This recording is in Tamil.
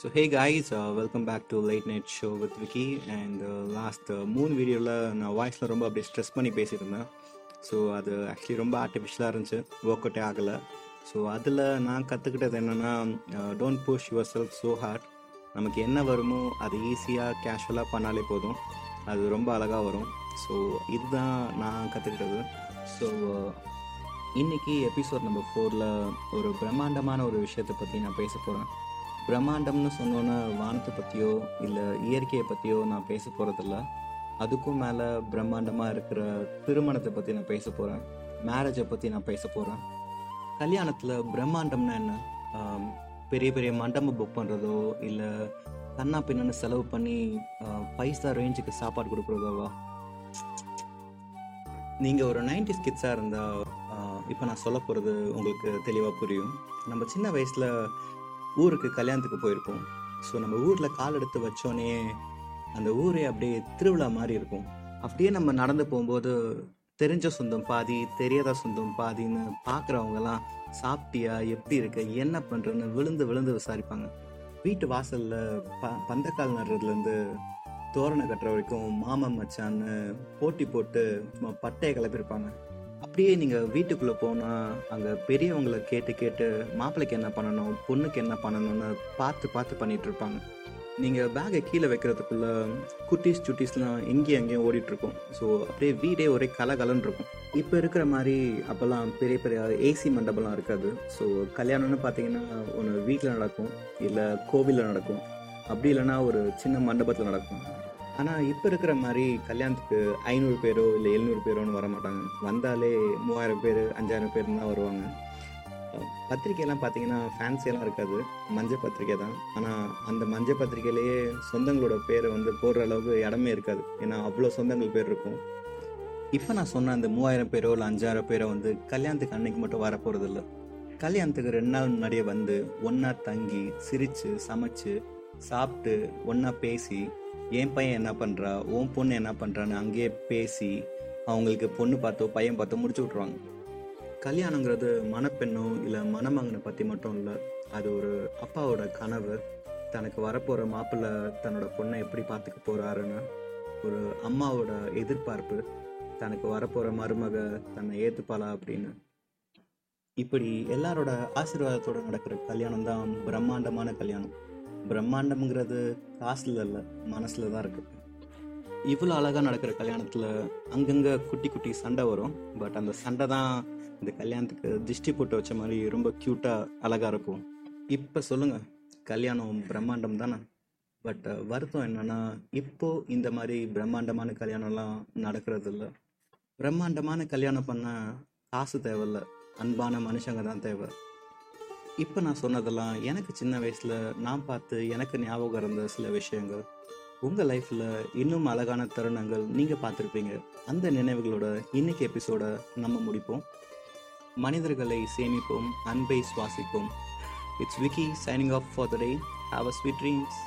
So hey guys welcome back to light night show with Vicky and last மூணு வீடியோவில் நான் வாய்ஸில் ரொம்ப அப்படியே ஸ்ட்ரெஸ் பண்ணி பேசியிருந்தேன். ஸோ அது ஆக்சுவலி ரொம்ப ஆர்டிஃபிஷியலாக இருந்துச்சு. ஒர்க் அவுட்டே ஆகலை. ஸோ அதில் நான் கற்றுக்கிட்டது என்னென்னா don't uh, push yourself so hard நமக்கு என்ன வருமோ அது ஈஸியாக கேஷுவலாக பண்ணாலே போதும். அது ரொம்ப அழகாக வரும். ஸோ இதுதான் நான் கற்றுக்கிட்டது ஸோ இன்றைக்கி எபிசோட் நம்பர் ஃபோரில் ஒரு பிரம்மாண்டமான ஒரு விஷயத்தை பற்றி நான் பேச போகிறேன் பிரம்மாண்டம்னு சொன்னோன்னே வானத்தை பற்றியோ இல்லை இயற்கையை பற்றியோ நான் பேச போகிறதில்ல அதுக்கும் மேலே பிரம்மாண்டமாக இருக்கிற திருமணத்தை பற்றி நான் பேச போகிறேன் மேரேஜை பற்றி நான் பேச போகிறேன் கல்யாணத்தில் பிரம்மாண்டம்னா என்ன? பெரிய பெரிய மண்டபம் புக் பண்ணுறதோ இல்லை கண்ணா பின்னன்னு செலவு பண்ணி ஃபைவ் ஸ்டார் ரேஞ்சுக்கு சாப்பாடு கொடுக்குறதோவா? நீங்கள் ஒரு நைன்டி கிட்ஸாக இருந்தால் இப்போ நான் சொல்ல போகிறது உங்களுக்கு தெளிவாக புரியும். நம்ம சின்ன வயசில் ஊருக்கு கல்யாணத்துக்கு போயிருப்போம். ஸோ நம்ம ஊரில் கால் எடுத்து வச்சோன்னே அந்த ஊரே அப்படியே திருவிழா மாதிரி இருக்கும். அப்படியே நம்ம நடந்து போகும்போது தெரிஞ்ச சொந்தம் பாதி தெரியாத சொந்தம் பாதின்னு பார்க்குறவங்கலாம் சாப்பிட்டியா? எப்படி இருக்க? என்ன பண்ணுறன்னு விழுந்து விழுந்து விசாரிப்பாங்க. வீட்டு வாசலில் ப பந்தக்கால் நடுறதுலேருந்து தோரணை கட்டுற வரைக்கும் மாமன் மச்சான்னு போட்டி போட்டு சும்மா பட்டையை கிளப்பியிருப்பாங்க. அப்படியே நீங்கள் வீட்டுக்குள்ளே போனால் அங்கே பெரியவங்களை கேட்டு கேட்டு மாப்பிள்ளைக்கு என்ன பண்ணணும் பொண்ணுக்கு என்ன பண்ணணும்னு பார்த்து பார்த்து பண்ணிகிட்டு இருப்பாங்க. நீங்கள் பேகை கீழே வைக்கிறதுக்குள்ள குட்டீஸ் சுட்டீஸ்லாம் எங்கேயும் அங்கேயும் ஓடிட்டுருக்கும். ஸோ அப்படியே வீடே ஒரே கலகலன்னு இருக்கும். இப்போ இருக்கிற மாதிரி அப்போல்லாம் பெரிய பெரிய ஏசி மண்டபம்லாம் இருக்காது. ஸோ கல்யாணம்னு பார்த்தீங்கன்னா ஒன்று வீட்டில் நடக்கும் இல்லை கோவிலில் நடக்கும். அப்படி இல்லைன்னா ஒரு சின்ன மண்டபத்தில் நடக்கும். ஆனால் இப்போ இருக்கிற மாதிரி கல்யாணத்துக்கு ஐநூறு பேரோ இல்லை எழுநூறு பேரோன்னு வர மாட்டாங்க வந்தாலே மூவாயிரம் பேர் அஞ்சாயிரம் பேர் தான் வருவாங்க. பத்திரிக்கையெல்லாம் பார்த்தீங்கன்னா ஃபேன்சியெல்லாம் இருக்காது. மஞ்சள் பத்திரிக்கை தான். ஆனால் அந்த மஞ்சள் பத்திரிக்கையிலேயே சொந்தங்களோட பேரை வந்து போடுற அளவுக்கு இடமே இருக்காது. ஏன்னா அவ்வளோ சொந்தங்கள் பேர் இருக்கும். இப்போ நான் சொன்ன அந்த மூவாயிரம் பேரோ இல்லை அஞ்சாயிரம் பேரோ வந்து கல்யாணத்துக்கு அன்னைக்கு மட்டும் வர போகிறதில்ல இல்லை கல்யாணத்துக்கு ரெண்டு நாள் முன்னாடியே வந்து ஒன்றா தங்கி சிரித்து சமைச்சு சாப்பிட்டு ஒன்றா பேசி என் பையன் என்ன பண்ணுறா உன் பொண்ணு என்ன பண்ணுறான்னு அங்கேயே பேசி அவங்களுக்கு பொண்ணு பார்த்தோ பையன் பார்த்தோ முடிச்சு விட்ருவாங்க கல்யாணங்கிறது மணப்பெண்ணோ இல்லை மணமகனை பற்றி மட்டும் இல்லை அது ஒரு அப்பாவோட கனவு. தனக்கு வரப்போகிற மாப்பிள்ளை தன்னோட பொண்ணை எப்படி பார்த்துக்க போகிறாருன்னு ஒரு அம்மாவோட எதிர்பார்ப்பு. தனக்கு வரப்போகிற மருமக தன்னை ஏற்றுப்பாளா அப்படின்னு. இப்படி எல்லாரோட ஆசீர்வாதத்தோடு நடக்கிற கல்யாணம் தான் பிரம்மாண்டமான கல்யாணம். பிரம்மாண்டம்ங்கிறது காசுல இல்லை மனசில் தான் இருக்குது இவ்வளோ அழகாக நடக்கிற கல்யாணத்தில் அங்கங்கே குட்டி குட்டி சண்டை வரும். பட் அந்த சண்டை தான் இந்த கல்யாணத்துக்கு திஷ்டி போட்டு வச்ச மாதிரி ரொம்ப க்யூட்டாக அழகாக இருக்கும். இப்போ சொல்லுங்கள் கல்யாணம் பிரம்மாண்டம் தானே? பட் வருத்தம் என்னென்னா இப்போ இந்த மாதிரி பிரம்மாண்டமான கல்யாணம்லாம் நடக்கிறது இல்லை பிரம்மாண்டமான கல்யாணம் பண்ண காசு தேவையில்ல. அன்பான மனுஷங்க தான் தேவை. இப்போ நான் சொன்னதெல்லாம் எனக்கு சின்ன வயசில் நான் பார்த்து எனக்கு ஞாபகம் இருந்த சில விஷயங்கள். உங்கள் லைஃப்பில் இன்னும் அழகான தருணங்கள் நீங்கள் பார்த்துருப்பீங்க. அந்த நினைவுகளோட இன்னைக்கு எபிசோட நம்ம முடிப்போம். மனிதர்களை சேமிப்போம் அன்பை சுவாசிப்போம். It's Vicky signing off for the day have a sweet dreams